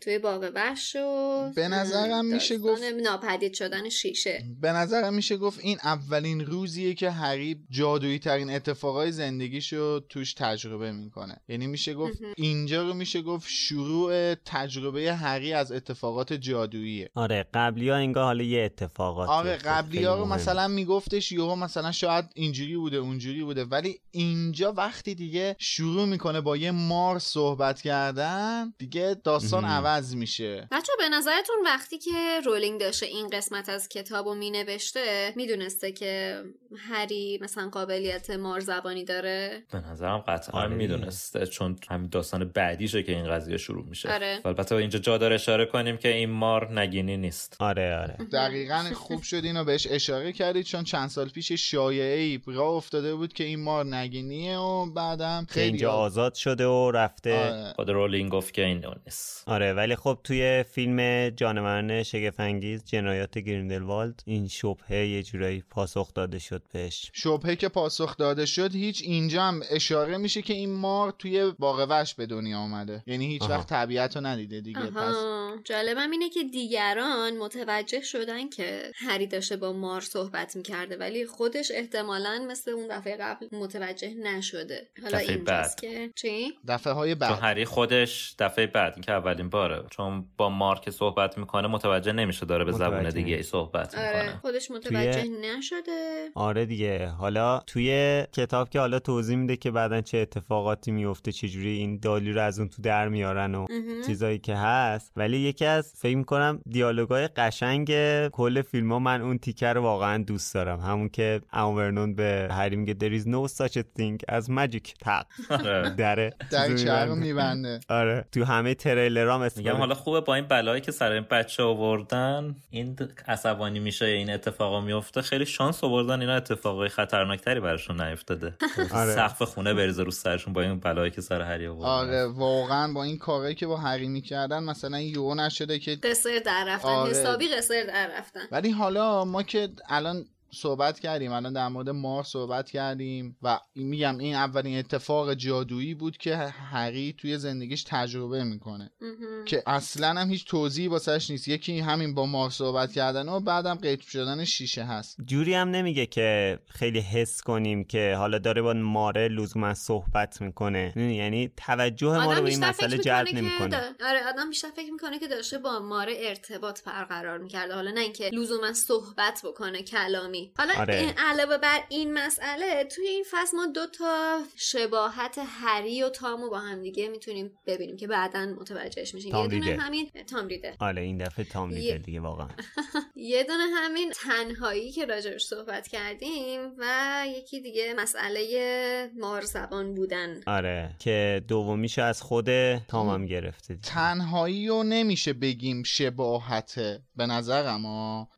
توی باغ وحش و به نظرم میشه گفت- ناپدید شدن شیشه. به نظرم میشه گفت این اولین روزیه که هری جادویی ترین اتفاقای زندگیشو توش تجربه می‌کنه. یعنی میشه گفت اینجا رو میشه گفت شروع تجربه هری از اتفاقات جادوییه. آره قبلی ها انگار حالا یه اتفاقات آره قبلی ها رو مثلا میگفتش یهو مثلا شاید اینجوری بوده اونجوری بوده ولی اینجا وقتی دیگه شروع می‌کنه با یه مار صحبت کردن دیگه داستان مهم. عوض میشه بچه به نظرتون وقتی که رولینگ داشته این قسمت از کتاب رو مینوشته می‌دونسته که هری مثلا قابلیت مار زبانی داره به نظرم قطعا آره. می‌دونسته چون همین داستان بعدیشه که این قضیه شروع میشه آره. البته اینجا جا داره اشاره کنیم که این مار نگینی نیست آره آره دقیقا خوب شد اینو بهش اشاره کردید چون چند سال پیش شایعه ای راه افتاده بود که این مار نگینیه و بعدم که خیلی اینجا آزاد شده و رفته. آره. خود رولینگ گفت که این نیست آره ولی خب توی فیلم جانوران شگفنگیز جنایات گریندلوالد این شبهه یه جورایی پاسخ داده شد بهش. شبهه که پاسخ داده شد هیچ اینجا هم اشاره میشه که این مار توی باغ وحش به دنیا آمده یعنی هیچ آها. وقت طبیعت رو ندیده دیگه. پس آها جالبم اینه که دیگران متوجه شدن که هری داشته با مار صحبت می‌کرده ولی خودش احتمالا مثل اون دفعه قبل متوجه نشده حالا دفعه بعد. که چی؟ دفعه های چون بعد هری خودش دفعه بعد این که اولین باره چون با مار که صحبت می‌کنه متوجه نمیشه داره به زبون دیگه ای. صحبت آره می‌کنه خودش متوجه نشده آره دیگه حالا توی کتاب که حالا توضیح میده که بعدا چه اتفاقاتی میفته چجوری این دالی رو از اون تو در میارن و. چیزایی که هست ولی یکی از فکر می‌کنم دیالوگای قشنگ کل فیلم ها من اون تیکر رو واقعا دوست دارم همون که امورنون به هری میگه there is no such a thing as magic تق. دره در می‌بنده. آره تو همه تریلرام میگم حالا خوبه با این بلایی که سر این بچه آوردن این عصبانی میشه این اتفاقا میفته خیلی شانس آوردن اینا اتفاقای خطرناکتری براشون نیفتاده <laughs> آره. سقف خونه بریزه رو سرشون با این بلایی که سر هری آوردن آره واقعا با این کارهایی که با هری می‌کردن مثلا یهو نشده که قصر در رفتن آره. حسابی قصر در رفتن ولی حالا ما که الان صحبت کردیم الان در مورد مار صحبت کردیم و میگم این اولین اتفاق جادویی بود که هری توی زندگیش تجربه می‌کنه. که اصلا هم هیچ توضیحی واسش نیست. یکی همین با مار صحبت کردن و بعدم قیب شدن شیشه هست. جوری هم نمیگه که خیلی حس کنیم که حالا داره با ماره لزوما صحبت می‌کنه. یعنی توجه ما رو به این مسئله جلب نمی‌کنه. آره آدم بیشتر فکر می‌کنه که داشته با ماره ارتباط برقرار می‌کرده. حالا نه اینکه لزوما صحبت بکنه کلامی. حالا آره. این علاوه بر این مسئله توی این فصل ما دو تا شباهت هری و تامو با هم دیگه می‌تونیم ببینیم که بعدا متوجهش میشیم تام یه دونه. همین تام ریدل آره این دفعه تام یه- ریدل دیگه واقعا <laughs> یه دونه همین تنهایی که راجبش صحبت کردیم و یکی دیگه مسئله مار زبان بودن آره که دومیشو از خود تام هم گرفته دیگه. تنهایی رو نمیشه بگیم شباهته به نظرم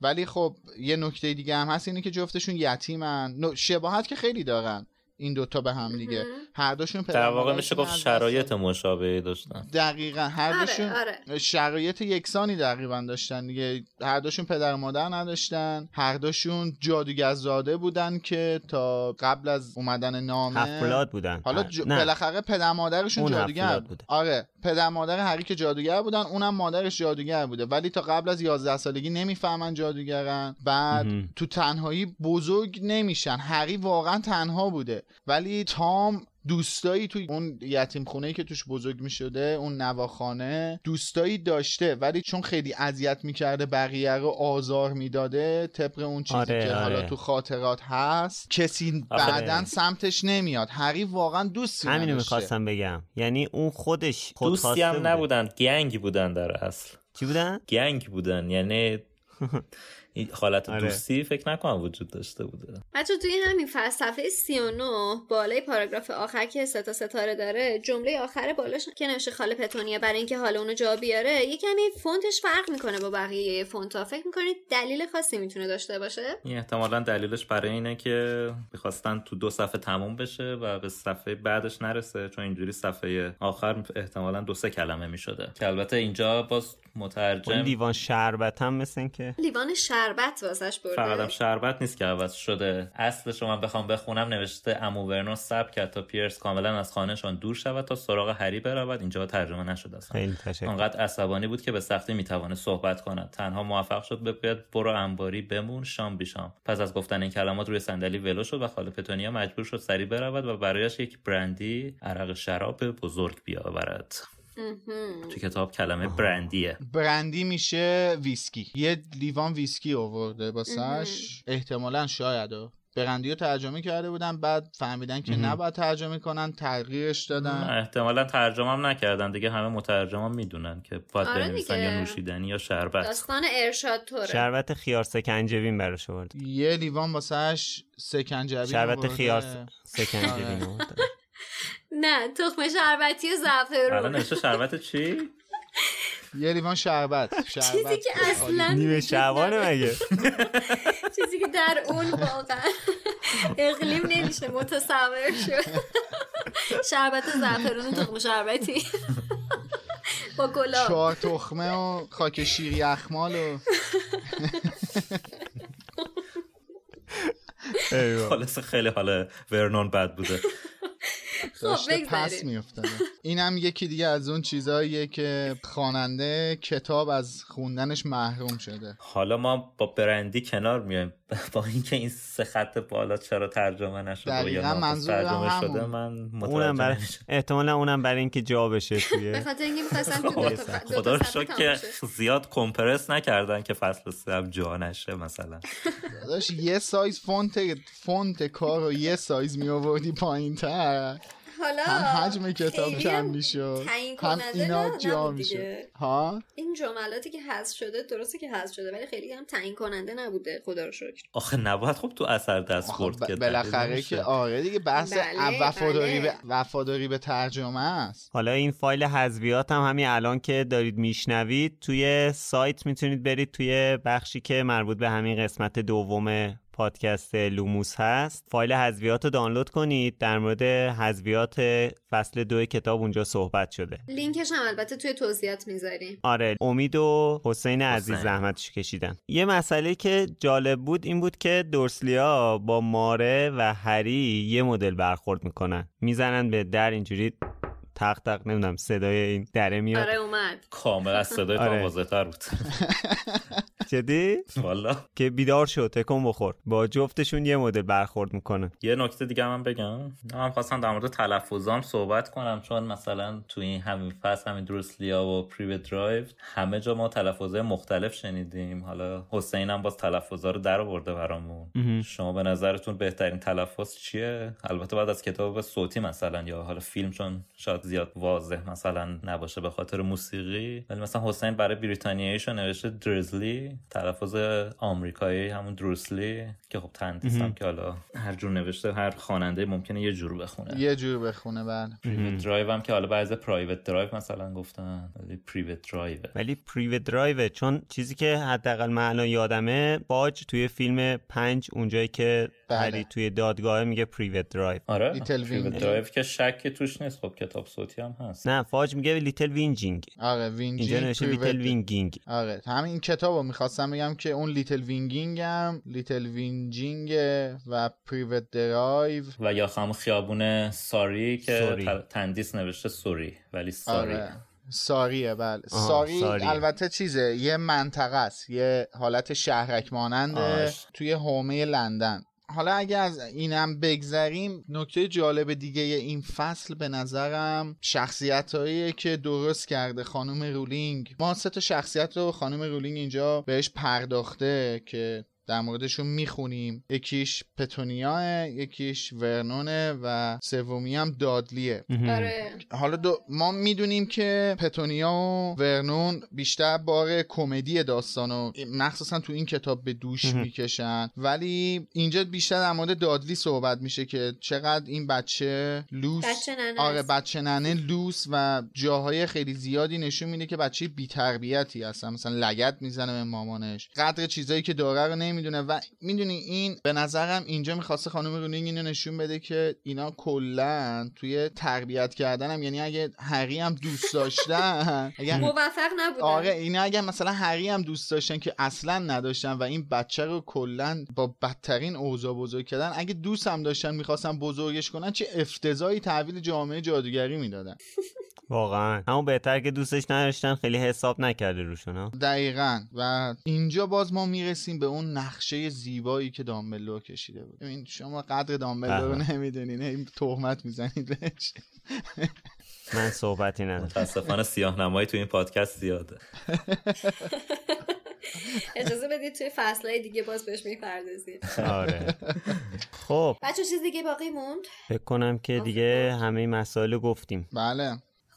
ولی خب یه نکته دیگه هم هست اینه که جفتشون یتیمن؟ شباهت که خیلی دارن. این دوتا به هم دیگه. هر دوشون در واقع پدر میشه گفت شرایط. مشابهی داشتن دقیقا هر آره، دوشون آره. شرایط یکسانی تقریبا داشتن دیگه هر دوشون پدر و مادر نداشتن هر دوشون جادوگرزاده بودن که تا قبل از اومدن نامه هفت بودن حالا. ج... بالاخره پدر مادرشون جادوگر بود. آره پدر مادر هری که جادوگر بودن اونم مادرش جادوگر بوده ولی تا قبل از 11 سالگی نمی‌فهمن جادوگرن بعد مهم. تو تنهایی بزرگ نمیشن هری واقعا تنها بوده ولی تام دوستایی توی اون یتیم خونه که توش بزرگ می شده اون نواخانه دوستایی داشته ولی چون خیلی اذیت می‌کرده بقیه رو آزار می‌داده طبق اون چیزی آره، که حالا آره. تو خاطرات هست کسی آره. بعدا سمتش نمیاد هری واقعا دوستی همینو. می‌خواستم بگم یعنی اون خودش خودخواسته دوستی هم. نبودن گنگ بودن در اصل چی بودن؟ گنگ بودن یعنی <laughs> این حالت آره. دوستی فکر نکنم وجود داشته بوده. بچه توی همین فلسفه 39 بالای پاراگراف آخر که سه تا ستاره داره جمله آخر بالاش که نوشته خاله پتونیا برای اینکه حالا اونو جا بیاره یه کمی فونتش فرق می‌کنه با بقیه فونت ها فکر می‌کنید دلیل خاصی می‌تونه داشته باشه؟ این احتمالا دلیلش برای اینه که می‌خواستن تو دو صفحه تموم بشه و به صفحه بعدش نرسه چون اینجوری صفحه آخر احتمالا دو سه کلمه می‌شده. که البته اینجا باز مترجم لیوان شربت هم مثل این که لیوان شربت. واسش برده. فقط هم شربت نیست که عوض شده. اصلش رو من بخوام بخونم نوشته امو ورنو سب کرد تا پیرس کاملا از خانهشان دور شود تا سراغ هری برود. اینجا ترجمه نشده اصلا خیلی تشکر. آنقدر عصبانی بود که به سختی می‌توانه صحبت کند. تنها موفق شد بگوید برو انباری بمون شام بیشام. پس از گفتن این کلمات روی صندلی ولو شد و خاله پتونیا مجبور شد سری برود و برایش یک برندی عرق شراب بزرگ بیاورد. تو کتاب کلمه برندیه. برندی میشه ویسکی. یه لیوان ویسکی آورده باسش احتمالا شاید. برندی رو ترجمه کرده بودن بعد فهمیدن که نباید ترجمه کنن تغییرش دادن. احتمالا ترجمه هم نکردن. دیگه همه مترجم می‌دونن که باید آره بنویسن. یا نوشیدنی یا شربت. داستان ارشاد طوره. شربت خیار سکنجبین براش آورد. یه لیوان واسش سکنجبین شربت. خیار سکنجبین آره. نه تخم شربتی الان زعفرون نوشته شربت چی؟ یه لیوان شربت شربت. چیزی که اصلا نیمه شعبانه. مگه؟ <laughs> چیزی که در اون واقعا اقلیم نمیشه متصور شد. <laughs> شربت زعفرون و تخم شربتی. <laughs> با گلاب. چهار تخمه و خاک شیر یخمال و. خلاص خیلی حال ورنون بد بوده. داشته خب، پس بگذریم. میافتاده. <laughs> اینم یکی دیگه از اون چیزاییه که خواننده کتاب از خوندنش محروم شده. حالا ما با برندی کنار میایم. <laughs> با اینکه این سه خط بالا چرا ترجمه نشده و یا ترجمه همون. شده من اونم برای احتمالا اونم برای اینکه جا بشه به توی خاطر اینکه تا خدا رو که. زیاد کمپرس نکردن که فصل سه هم جا نشه مثلا. داشت یه سایز فونت فونت کار رو یه سایز می آوردی پایین تر حالا هم حجم کتاب کم هم می‌شد. تعیین هم کننده اینا جا می‌شد. ها؟ این جملاتی که حذف شده درسته که حذف شده ولی خیلی هم تعیین کننده نبوده خدا رو شکر. آخه نباید خب تو اثر دست خورد که بالاخره که. آره دیگه بحث بله، وفاداری به بله. وفاداری به ترجمه است حالا این فایل حذویات هم همین الان که دارید میشنوید توی سایت می‌تونید برید توی بخشی که مربوط به همین قسمت دوم پادکست لوموس هست. فایل حذویات رو دانلود کنید. در مورد حذویات فصل دو کتاب اونجا صحبت شده. لینکش هم البته توی توضیحات می‌ذاریم. آره امید و حسین عزیز. زحمتش کشیدن. یه مسئله که جالب بود این بود که دورسلیا با ماره و هری یه مدل برخورد می‌کنن. می‌زنن به در اینجوری تق تق نمی‌دونم صدای این دره میاد. آره اومد. کامل از صدای آره. آره. بود. <laughs> جدی والا. که بیدار شد تکون بخور. با جفتشون یه مدل برخورد می‌کنه. یه نکته دیگه من بگم. من خواستم در مورد تلفظام صحبت کنم چون مثلا تو این همین فصل همین دروسلیا و پریو درایو همه جا ما تلفظهای مختلف شنیدیم. حالا حسین هم باز تلفظا رو در آورده برامون. شما به نظرتون بهترین تلفظ چیه؟ البته بعد از کتاب صوتی مثلا یا حالا فیلم چون شاید زیاد واضح مثلا نباشه به خاطر موسیقی. ولی مثلا حسین برای بریتانیاییشو نوشته درزلی تلفظ آمریکایی همون دورسلی که خب تندیسم که حالا هر جور نوشته هر خواننده ممکنه یه جور بخونه. یه جور بخونه بله. پریوت درایو هم که حالا بعضی پرایوت درایو مثلا گفتن ولی پریوت درایو ولی پریو درایو چون چیزی که حداقل الان یادمه فاج توی فیلم پنج اونجایی که. هری توی دادگاه میگه پریو درایو آره لیتل پریوت. درایو که شکی توش نیست خب کتاب صوتی هم هست. نه فاج میگه لیتل وینجینگ آره اینجا وینجینگ نوشته لیتل پریوت- وینگینگ آره همین کتاب رو می‌خواستم بگم که اون لیتل وینگینگ هم لیتل وینجینگ و پریوت درایو و یا هم خیابون ساری که سوری. تندیس نوشته سوری ولی ساری. آره. ساریه بله. ساری ساریه. البته چیزه یه منطقه است یه حالت شهرک ماننده آش. توی حومه لندن. حالا اگه از اینم بگذریم نکته جالب دیگه این فصل به نظرم شخصیت که درست کرده خانم رولینگ. ما سه تا شخصیت رو خانم رولینگ اینجا بهش پرداخته که در موردشون می‌خونیم. یکیش پتونیا یکیش ورنونه و سومی هم دادلیه. آره. حالا دو ما می‌دونیم که پتونیا و ورنون بیشتر بار کمدی داستانو مخصوصا تو این کتاب به دوش می‌کشن. ولی اینجا بیشتر در مورد دادلی صحبت میشه که چقدر این بچه لوس بچه ننه آره. بچه ننه لوس و جاهای خیلی زیادی نشون میده که بچه بی‌تربیتی هستن. مثلا لگت می‌زنه به مامانش. قدر چیزایی که داره رو نمی‌دونه. و می‌دونی این به نظرم اینجا می‌خواسته خانم رولینگ اینو نشون بده که اینا کلا توی تربیت کردن هم یعنی اگه هری هم دوست داشتن <laughs> اگر موفق نبودن. آره اینا اگه مثلا هری هم دوست داشتن که اصلا نداشتن و این بچه رو کلا با بدترین اوضاع بزرگ کردن اگه دوست هم داشتن می‌خواستن بزرگش کنن چه افتضاحی تحویل جامعه جادوگری می‌دادن. <laughs> واقعا. همون بهتر که دوستش نداشتن خیلی حساب نکرده روشون ها. دقیقا. و اینجا باز ما می‌رسیم به اون نقشه زیبایی که دامبلور کشیده بود. ببین شما قدر دامبلور رو بله. نمی‌دونین. این تهمت می‌زنید بهش. من صحبتی ندارم. متاسفانه سیاه نمایی تو این پادکست زیاده. <laughs> اجازه بدید توی فصلهای دیگه باز بهش می‌پردازیم. آره. خب. بچه چیز دیگه باقی موند؟ فکر کنم که دیگه همه مسائل رو گفتیم. بله.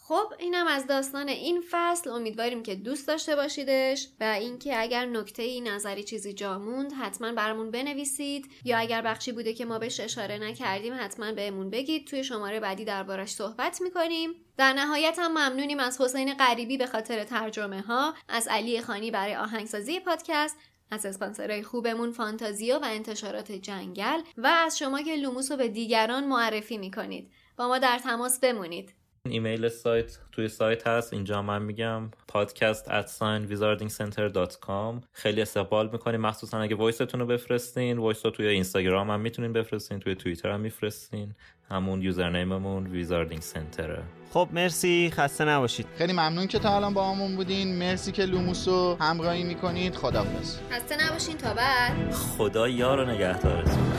خب اینم از داستان این فصل. امیدواریم که دوست داشته باشیدش و اینکه اگر نکته ای نظری چیزی جا موند حتما برامون بنویسید. یا اگر بخشی بوده که ما بهش اشاره نکردیم حتما بهمون بگید. توی شماره بعدی دربارش صحبت می‌کنیم. در نهایت هم ممنونیم از حسین غریبی به خاطر ترجمه ها از علی خانی برای آهنگسازی پادکست از اسپانسرهای خوبمون فانتازیو و انتشارات جنگل و از شما که لوموس رو به دیگران معرفی می‌کنید. با ما در تماس بمونید. ایمیل سایت توی سایت هست. اینجا من میگم podcast at wizardingcenter.com خیلی استقبال می‌کنیم. مخصوصا اگه voice تون رو بفرستین voice رو توی اینستاگرام هم می‌تونین بفرستین توی توییتر هم میفرستین. همون username مون Wizarding Center ه خب مرسی. خسته نباشید. خیلی ممنون که تا الان باهامون بودین. مرسی که لوموس رو همراهی می‌کنید. خداحافظ. خسته نباشین. تا بعد. خدا یار و نگهدارتون.